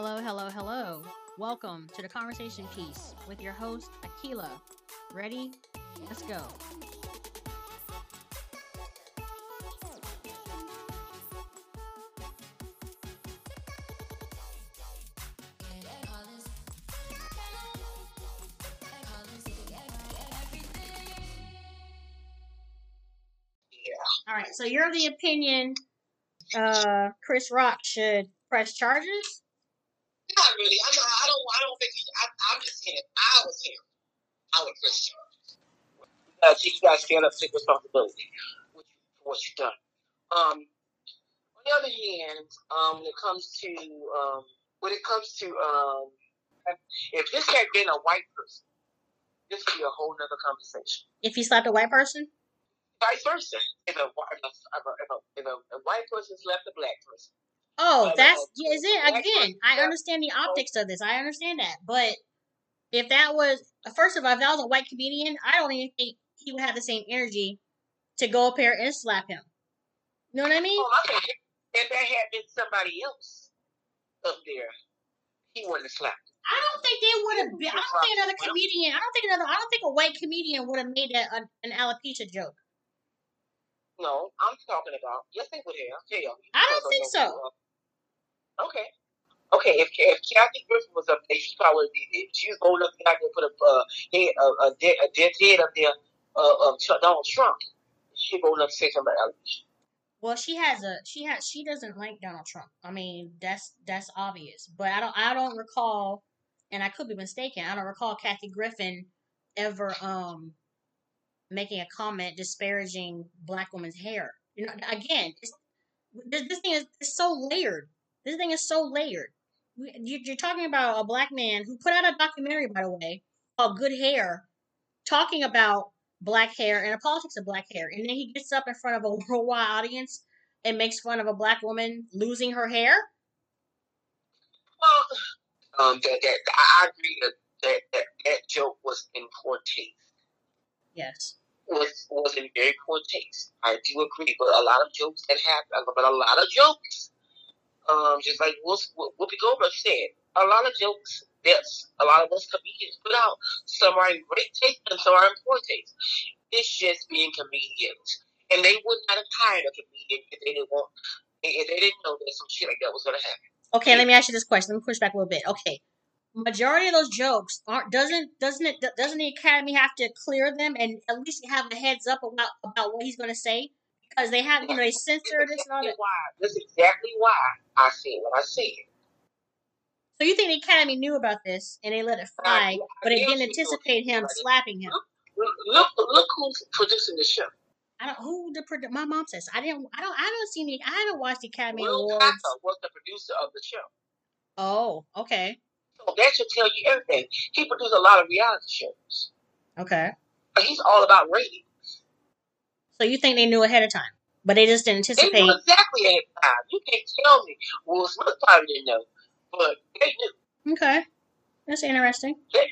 Hello, hello, hello. Welcome to the conversation piece with your host, Akila. Ready? Let's go. All right, so you're of the opinion uh, Chris Rock should press charges? Not really. I'm not, I don't. I don't think. He, I, I'm just saying. If I was him, I would press charges. Uh, so you guys stand up, take responsibility for what you've done. Um, on the other hand, um, when it comes to um, when it comes to um, if this had been a white person, this would be a whole nother conversation. If he slapped a white person? Vice versa. If a, if a, if a, if a, if a, a white person slapped a black person. Oh, that's uh, yeah, is it again? I understand the optics of this. I understand that, but if that was first of all, if that was a white comedian, I don't even think he would have the same energy to go up here and slap him. You know what I mean? Oh. If that had been somebody else up there, he wouldn't have slapped. him. I don't think they would have been. I don't think another comedian. I don't think another. I don't think a white comedian would have made that a, an alopecia joke. No, I'm talking about. Yes, they would have. You. I don't think so. Okay. Okay, if if Kathy Griffin was up there, she probably it. She was old enough to there put a uh, head, a, a, dead, a dead head up there uh, of Donald Trump. She old enough to say something about. Well, she has a she has she doesn't like Donald Trump. I mean, that's that's obvious. But I don't I don't recall, and I could be mistaken. I don't recall Kathy Griffin ever um making a comment disparaging black women's hair. You know, again, this, this thing is so layered. This thing is so layered. You- You're talking about a black man who put out a documentary, by the way, called "Good Hair," talking about black hair and the politics of black hair, and then he gets up in front of a worldwide audience and makes fun of a black woman losing her hair. Well, um, that, that I I agree that that, that that joke was in poor taste. Yes. was was in very poor taste. I do agree, but a lot of jokes that happen, but a lot of jokes, um, just like Whoopi Goldberg said, a lot of jokes that a lot of us comedians put out, some are in great taste and some are in poor taste. It's just being comedians, and they would not have hired a comedian if they didn't want, if they didn't know that some shit like that was going to happen. Okay, let me ask you this question. Let me push back a little bit. Okay. Majority of those jokes aren't doesn't doesn't it doesn't the Academy have to clear them and at least have a heads up about about what he's going to say because they have you know they censor this and all that. That's why. That's exactly why I said what I said. So you think the Academy knew about this and they let it fly, but it didn't anticipate him slapping him. Look, look, look who's producing the show. I don't who the produ- my mom says I didn't I don't I don't see the I haven't watched the Academy Will Awards. Was the producer of the show. Oh, okay, So that should tell you everything. He produced a lot of reality shows. okay. But he's all about ratings. So you think they knew ahead of time, but they just didn't anticipate. They knew exactly ahead of time. You can't tell me Will Smith probably didn't know. But they knew. Okay, that's interesting. They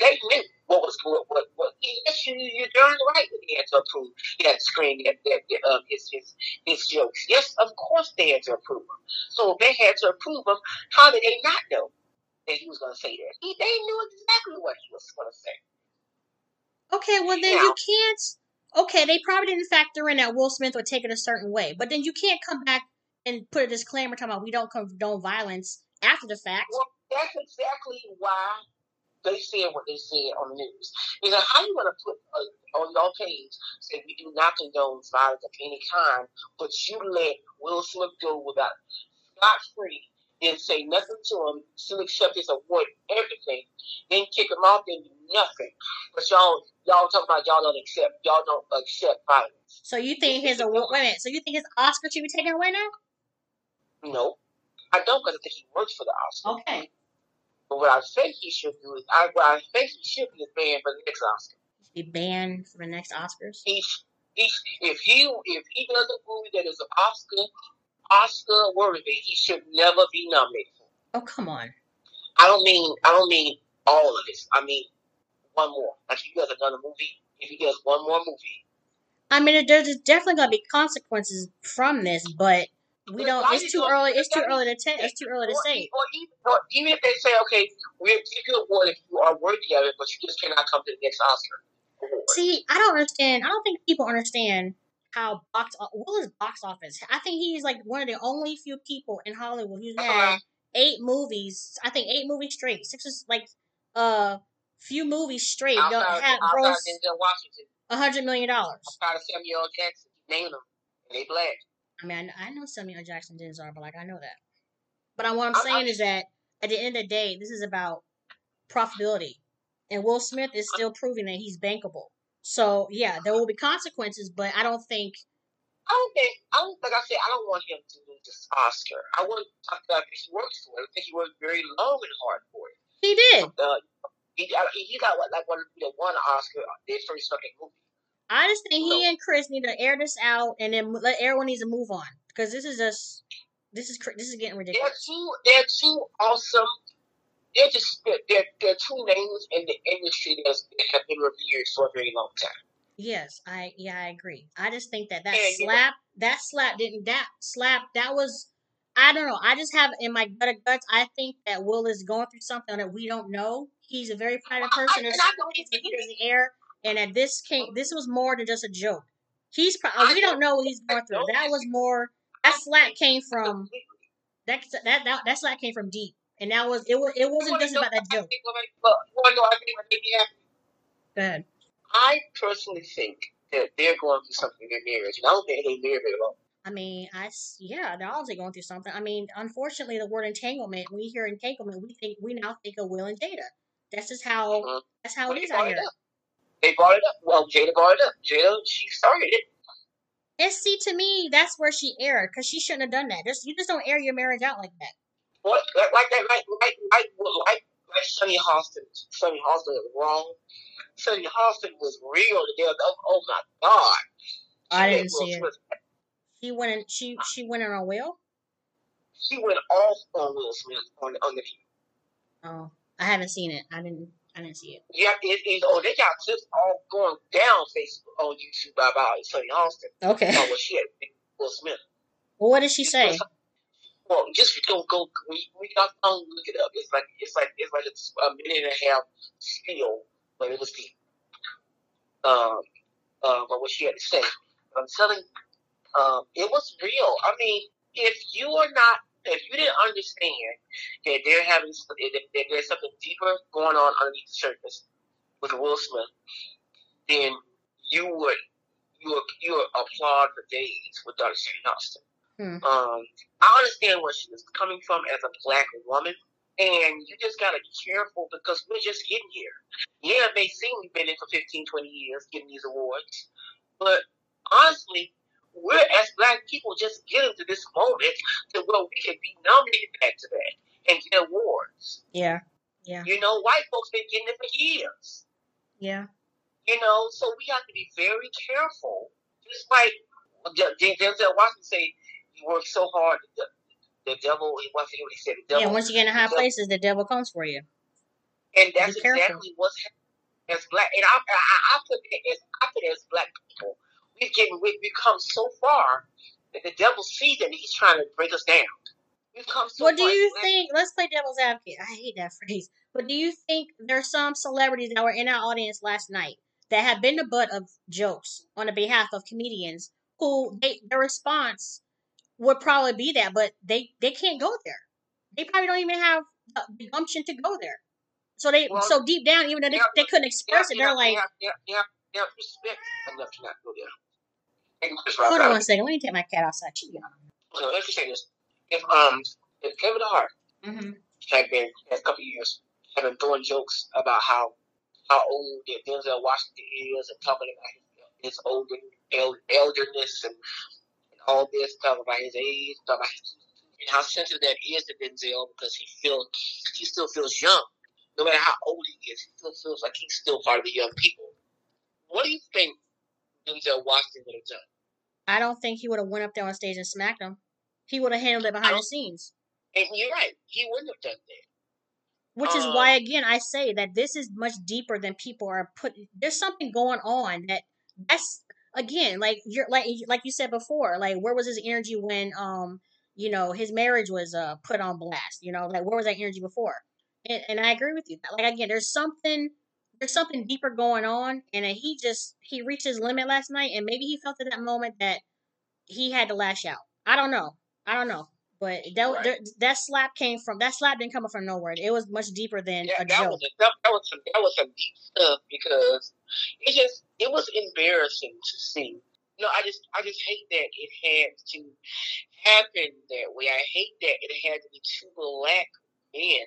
they knew what was going what what yes, you you're darn right that he had to approve. He had to screen that, that, um his his his jokes. Yes, of course they had to approve him. So if they had to approve him, how did they not know that he was gonna say that? He, they knew exactly what he was gonna say. Okay, well then Yeah. you can't. Okay, they probably didn't factor in that Will Smith would take it a certain way, but then you can't come back and put a disclaimer talking about we don't condone violence after the fact. Well, that's exactly why they said what they said on the news. You know, how you gonna put uh, on your page say we do not condone violence of any kind, but you let Will Smith go without scot free, then say nothing to him, still accept his award, everything, then kick him off, then do nothing. But y'all, y'all talk about y'all don't accept, y'all don't accept violence. So you think his award? Wait a minute. So you think his Oscar should be taken away now? No, I don't, because I think he works for the Oscar. Okay, But what I think he should do is, I, what I think he should be banned for the next Oscar. be banned for the next Oscars. he, he if he if he does a movie that is an Oscar Oscar worthy, he should never be nominated. Oh come on. I don't mean I don't mean all of this. I mean one more. Like if he does another movie, if he does one more movie, I mean, there's definitely gonna be consequences from this, but we don't. It's too early. It's too early to tell. It's too early to say. Or even, or even if they say, okay, give you an award if you are worthy of it, but you just cannot come to the next Oscar. Award. See, I don't understand. I don't think people understand how box Will is box office. I think he's like one of the only few people in Hollywood who's had Uh-huh. eight movies. I think eight movies straight. Six is like uh few movies straight. Don't Outside, have gross Denzel Washington, a hundred million dollars. outside of Samuel L. Jackson, name them. They black. I mean, I, I know Samuel L. Jackson didn't are, but like I know that. But I, what I'm saying is that at the end of the day, this is about profitability, and Will Smith is still proving that he's bankable. So yeah, there will be consequences, but I don't think I don't think, I don't, like I said, I don't want him to lose this Oscar. I want to talk about if he works for it. I think he worked very long and hard for it. he did. Uh, he, got- he got what, like one, you know, one Oscar, their first fucking movie. I just think he and Chris need to air this out, and then let everyone needs to move on because this is just this is this is getting ridiculous. They're two, they're two awesome. They're just they're, they're, they're two names in the industry that have been revered for a very long time. Yes, I yeah I agree. I just think that that Yeah, you know- slap that slap didn't that slap that was I don't know. I just have in my gut of guts. I think that Will is going through something that we don't know. He's a very private I- I- person. And I don't things that he air, and that this came. This was more than just a joke. He's pro- we don't know what he's going through. That was more. That slap came from that that that that slap came from deep, and that was it. Was it wasn't just about that joke. think will make- look, You want to know what I think would make me happy? Go ahead. I personally think that they're going through something in their marriage, and I don't think they married very long. I mean, I yeah, they're obviously going through something. I mean, unfortunately, the word entanglement. We hear entanglement, we think we now think of Will and Jada. That's just how Mhm. that's how But it they out here. up. They brought it up. Well, Jada brought it up. Jada, she started it. And see, to me, that's where she erred because she shouldn't have done that. Just you just don't air your marriage out like that. What like, like that? Like like like like like Sunny Hostin. Sunny Hostin was wrong. Sunny Hostin was real. Were, oh, oh my god. I didn't see it. She went in. She she went in on Will. She went off on Will Smith on on the Oh, I haven't seen it. I didn't. I didn't see it. yeah. It, it, oh, they got clips all going down Facebook on YouTube about Sunny Hostin. Okay. Oh, well, she had Will Smith. Well, what did she say? Well, just go go. We we got to look it up. It's like it's like it's like a minute and a half spiel, but it was the um uh, but what she had to say. I'm telling, um, it was real. I mean, if you are not, if you didn't understand that they're having that there's something deeper going on underneath the surface with Will Smith, then you would you would you would applaud for days with Dr. Austin. Hmm. Um, I understand where she was coming from as a black woman. And you just gotta be careful because we're just getting here. Yeah, it may seem we've been in for 15, 20 years getting these awards, but honestly, we're as black people just getting to this moment to where we can be nominated back to back and get awards. Yeah. Yeah. You know, white folks been getting it for years. Yeah. You know, so we have to be very careful. Just like De- De- Denzel Washington say, he work so hard. The, the devil, he what he said, the devil. Yeah. Once you get in high places, the devil comes for you. And that's exactly what's happening as black. And I, I, I put it as I put it as black people. We've getting we've come so far that the devil sees it and he's trying to break us down. We've come so What do you think? Let's play devil's advocate. I hate that phrase. But do you think there's some celebrities that were in our audience last night that have been the butt of jokes on the behalf of comedians who they, their response would probably be that, but they they can't go there. They probably don't even have the gumption to go there. So they Well, so deep down, even though they, yeah, they couldn't express it, they're like, yeah, yeah, yeah, yeah, respect enough to not go there. Hold on one second, let me take my cat outside. She let's just say this: if um, if Kevin Hart. Mm-hmm. had been a couple of years, had been throwing jokes about how how old Denzel Washington is, and talking about his, his older el- elderness and all this, talking about his age, talking about his, and how sensitive that is to Denzel because he feels he still feels young, no matter how old he is, he still feels like he's still part of the young people. What do you think Denzel Washington would have done? I don't think he would have went up there on stage and smacked him. He would have handled it behind the scenes. And you're right, he wouldn't have done that. Which is Um, why, again, I say that this is much deeper than people are putting. There's something going on that that's again like you're like like you said before. Like where was his energy when um you know, his marriage was uh put on blast. You know, like where was that energy before? And, and I agree with you. Like again, there's something there's something deeper going on, and he just he reached his limit last night, and maybe he felt at that moment that he had to lash out. I don't know. I don't know. But that Right. that slap came from that slap didn't come from nowhere. It was much deeper than Yeah, a that joke. was a, that, that was some that was some deep stuff because it just it was embarrassing to see. No, I just I just hate that it had to happen that way. I hate that it had to be two black men.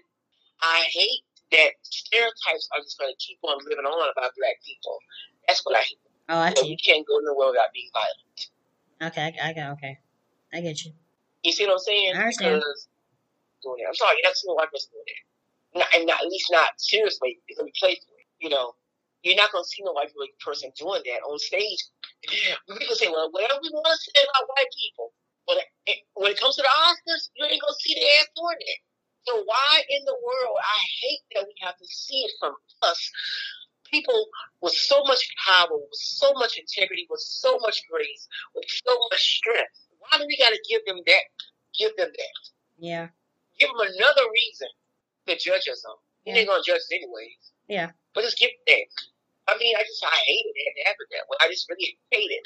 I hate that stereotypes are just going to keep on living on about black people. That's what I hate. Oh, I So see. you can't go nowhere without being violent. Okay, I, I got okay. I get you. You see what I'm saying? I understand. Because doing that. I'm sorry, that's not white person doing that. Not, and not, at least not seriously. It's gonna be playful. You know, you're not gonna see no white person doing that on stage. We People say, well, whatever we want to say about white people, but it, when it comes to the Oscars, you ain't gonna see the ass doing that. So why in the world? I hate that we have to see it from us. People with so much power, with so much integrity, with so much grace, with so much strength. Why do we got to give them that? Give them that. Yeah. Give them another reason to judge us on. Yeah. They ain't gonna judge us anyways. Yeah. But just give them that. I mean, I just I hated it it happened that way. I just really hate it.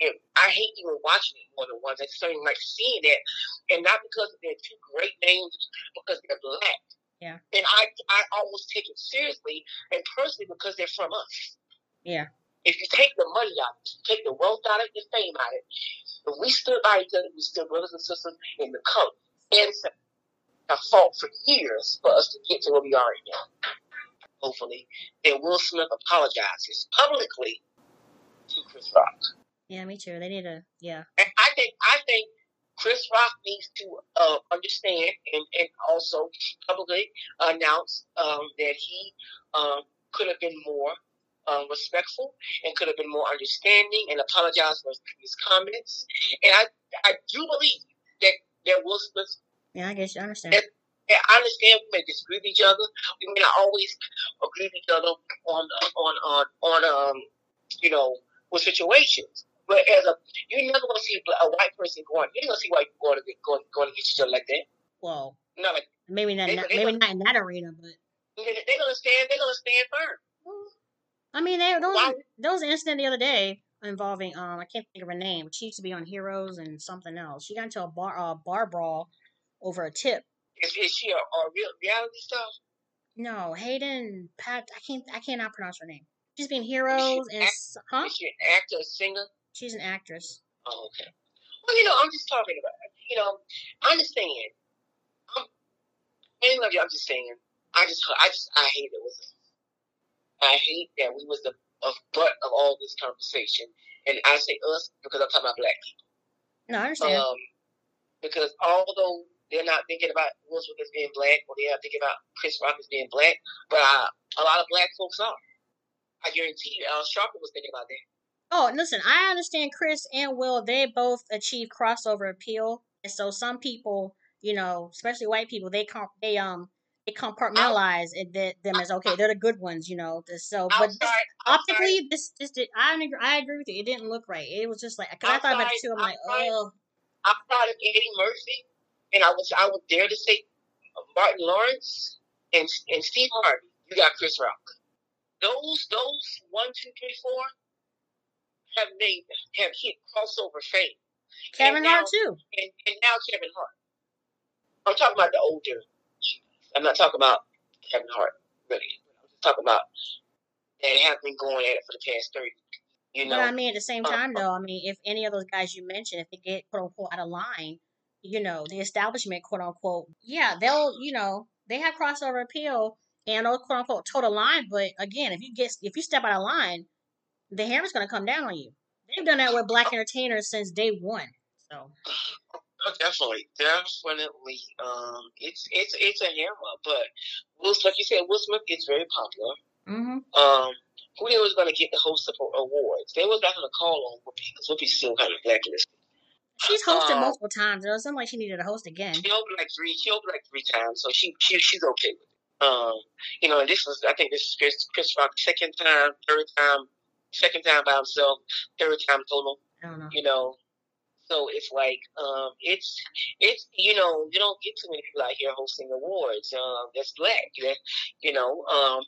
And I hate even watching it more than once. I just don't even like seeing that. And not because they're two great names, because they're black. Yeah. And I I almost take it seriously and personally because they're from us. Yeah. If you take the money out, take the wealth out of it, the fame out of it, if we stood by each other, we stood brothers and sisters in the color and have fought for years for us to get to where we are right now. Hopefully, then Will Smith apologizes publicly to Chris Rock. Yeah, me too. They need to yeah. And I think I think Chris Rock needs to uh, understand and, and also publicly announce um, that he um, could have been more um, respectful and could have been more understanding and apologize for his comments. And I I do believe that that Will Smith. Yeah, I guess you understand. and I understand we may disagree with each other. We may not always agree with each other on on on on um you know with situations. But as a you're never gonna see a white person going. You're gonna see white people going to get going going against each other like that. Well, Not like maybe not, They- not they maybe not in that arena, but they- they're gonna stand. They're gonna stand firm. I mean, they, those Why- there was an incident the other day involving um I can't think of her name. She used to be on Heroes and something else. She got into a bar uh, bar brawl over a tip. Is, is she a, a real reality star? No, Hayden Pat. I can't I cannot pronounce her name. She's been Heroes and act- huh? Is she an actor, a singer? She's an actress. Oh, okay. Well, you know, I'm just talking about. You know, I understand. I'm, and look, I'm just saying. I just, I just, I hate it. I hate that we was the of butt of all this conversation, and I say us because I'm talking about black people. No, I understand. Um, because although they're not thinking about Will Smith as being black, or they're not thinking about Chris Rock as being black, but uh, a lot of black folks are. I guarantee you, Al Sharpton was thinking about that. Oh, listen, I understand Chris and Will, they both achieve crossover appeal. And so some people, you know, especially white people, they comp they um they compartmentalize it that them as okay, they're the good ones, you know. So but this, Outside, outside, optically this this did I agree, I agree with you. It didn't look right. It was just like cuz I thought about it too. I'm like, Outside- "Oh, outside of Eddie Murphy, and I was I would dare to say Martin Lawrence and and Steve Harvey. You got Chris Rock. Those those one two three four have made have hit crossover fame, Kevin And Hart now- too." and and now Kevin Hart. I'm talking about the older. I'm not talking about Kevin Hart really. I'm just talking about that have been going at it for the past thirty. You know, But I mean, at the same uh, time, uh, though, I mean, if any of those guys you mentioned, if they get quote unquote out of line, you know, the establishment, quote unquote, yeah, they'll, you know, they have crossover appeal and they'll quote unquote toe the line. But again, if you get, if you step out of line, the hammer's going to come down on you. They've done that with black uh, entertainers since day one. So, uh, Oh, definitely, definitely. Um, it's it's it's a hammer, but Will, like you said, Will Smith is very popular. hmm Um, who they was going to get the host of awards? They was not going to call on Whoopi because Whoopi's still kind of blacklisted. she's hosted Uh, multiple times. It wasn't like she needed a host again. She opened like three. She opened like three times, so she, she she's okay with it. Um, you know, and this was I think this is Chris Chris Rock's second time, third time, second time by himself, third time total. I don't know. You know, So it's like um, it's it's you know you don't get too many people out here hosting awards um, that's black. That you know. Um,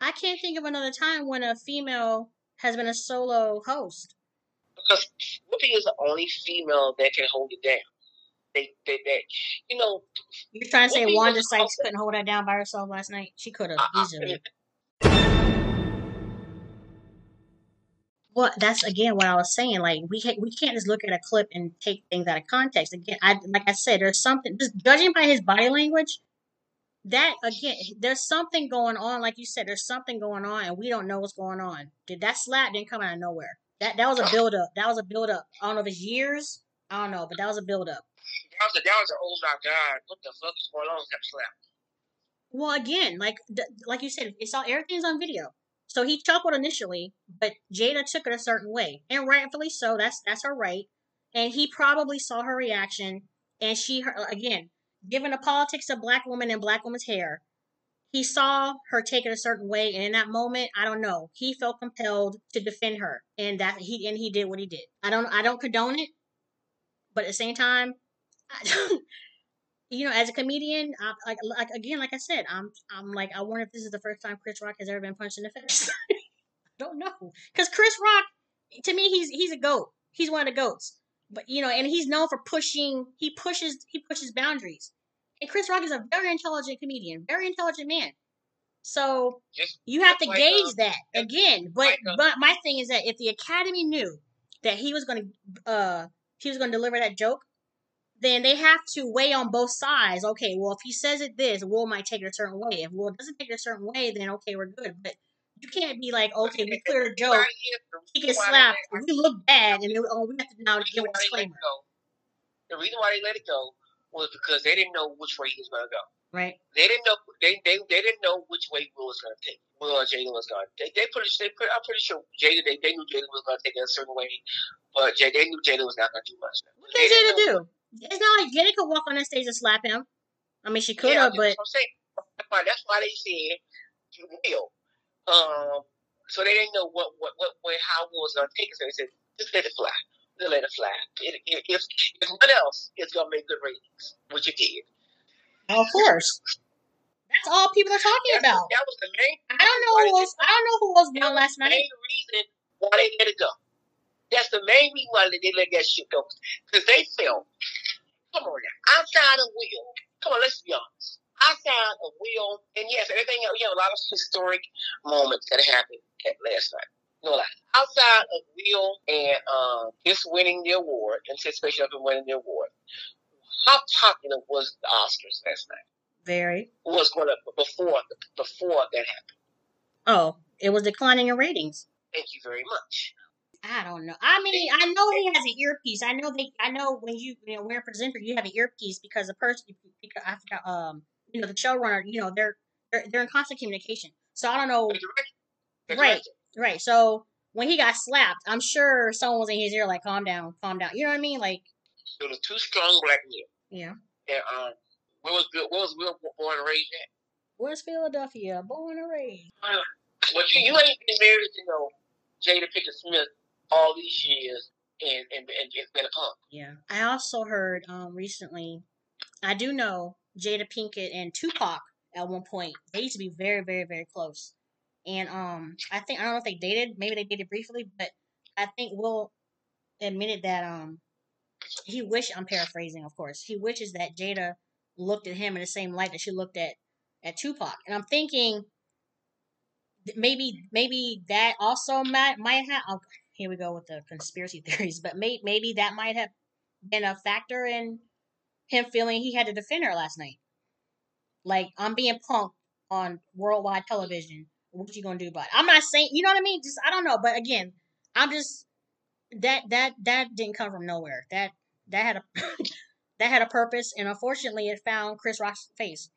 I can't think of another time when a female has been a solo host. Because Whoopi is the only female that can hold it down. They, they, they you know. You're trying to say Wanda Sykes couldn't hold that down by herself last night? She could have easily. Well, that's again what I was saying. Like we ha- we can't just look at a clip and take things out of context. Again, I like I said, there's something just judging by his body language. That again, there's something going on. Like you said, there's something going on, and we don't know what's going on. Did that slap didn't come out of nowhere? That that was a build up. That was a build up. I don't know if it's years. I don't know, but that was a build up. That was a that was a oh my god, what the fuck is going on with that slap? Well, again, like like you said, it's all everything's on video. So he chuckled initially, but Jada took it a certain way, and rightfully so. That's that's her right. And he probably saw her reaction, and she again, given the politics of black women and black women's hair, he saw her take it a certain way, and in that moment, I don't know, he felt compelled to defend her, and that he and he did what he did. I don't I don't condone it, but at the same time, you know, as a comedian, I, like, like again, like I said, I'm I'm like I wonder if this is the first time Chris Rock has ever been punched in the face. I don't know, because Chris Rock, to me, he's he's a goat. He's one of the goats. But you know, and he's known for pushing. He pushes he pushes boundaries. And Chris Rock is a very intelligent comedian, very intelligent man. So you have to gauge uh, that again. But uh, but my thing is that if the Academy knew that he was going to uh he was going to deliver that joke, then they have to weigh on both sides. Okay, well, if he says it this, Will might take it a certain way. If Will doesn't take it a certain way, then okay, we're good. But you can't be like, okay, we cleared a joke. He gets slapped. We look bad, and oh, we have to now give a disclaimer. The reason why they let it go was because they didn't know which way he was going to go. Right. They didn't know. They, they, they didn't know which way Will was going to take. Will or Jada was going. They they pretty. They pretty, I'm pretty sure Jada. They, they knew Jada was going to take it a certain way, but Jada, they knew Jada was not going to do much. What did Jada do? It's not like Jenny could walk on that stage and slap him. I mean, she could have, yeah, but that's why, that's why they said you will. Um, so they didn't know what what what, what how it was gonna take it. So they said just let it fly. Just let it fly. It, it, if if nothing else, it's gonna make good ratings, which it did. of course. That's all people are talking that's, about. That was the main. I don't know who was. I don't know who was won last night. Main reason why they let it go. That's the main reason why they let that shit go. Because they felt, come on now, outside of Will, come on, let's be honest. Outside of Will, and yes, everything else, you know, a lot of historic moments that happened at last night. No lie. Outside of Will and um, his winning the award, anticipation of him winning the award, how popular was the Oscars last night? Very. What was going to before before that happened. Oh, it was declining in ratings. Thank you very much. I don't know. I mean, I know he has an earpiece. I know they. I know when you you know when a presenter, you have an earpiece because the person, because I forgot, um, you know, the showrunner, you know, they're they're they're in constant communication. So I don't know. Right, right. So when he got slapped, I'm sure someone was in his ear like, "Calm down, calm down." You know what I mean? Like it was too strong black men. Yeah. And um, where was Bill? Where was Bill born and raised at? West Philadelphia, born and raised. Well, you, you ain't been married to no Jada Pinkett Smith all these years and, and, and it's been a punk. Yeah. I also heard um recently, I do know Jada Pinkett and Tupac at one point, they used to be very, very, very close. And um I think I don't know if they dated, maybe they dated briefly, but I think Will admitted that um he wish I'm paraphrasing, of course. He wishes that Jada looked at him in the same light that she looked at at Tupac. And I'm thinking maybe maybe that also might might have here we go with the conspiracy theories, but may, maybe that might have been a factor in him feeling he had to defend her last night. Like, I'm being punked on worldwide television. What you gonna do about it? I'm not saying, you know what I mean? Just I don't know, but again, I'm just that that that didn't come from nowhere. That that had a that had a purpose, and unfortunately, it found Chris Rock's face.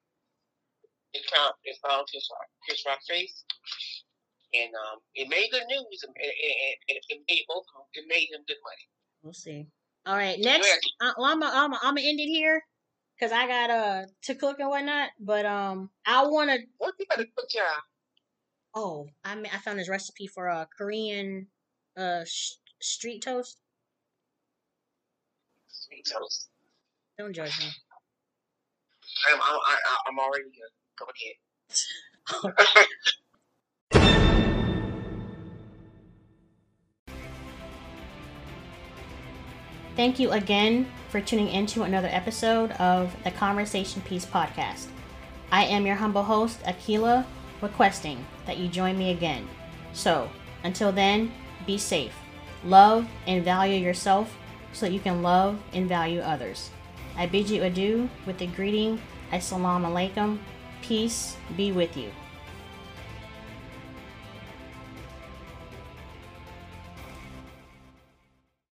It found it found Chris Rock Chris Rock's face, and um, it made good news, and, and, and it made both of them. It made them good money. We'll see. All right, next, uh, well, I'm I'm I'm gonna end it here because I got uh to cook and whatnot. But um, I wanna. What you gotta cook, y'all? Oh, I I found this recipe for a Korean uh sh- street toast. Me too. Don't judge me. I'm, I'm, I- I'm already good. Go ahead. Thank you again for tuning into another episode of the Conversation Piece podcast. I am your humble host, Akila, requesting that you join me again. So, until then, be safe. Love and value yourself so that you can love and value others. I bid you adieu with the greeting Assalamu alaikum. Peace be with you.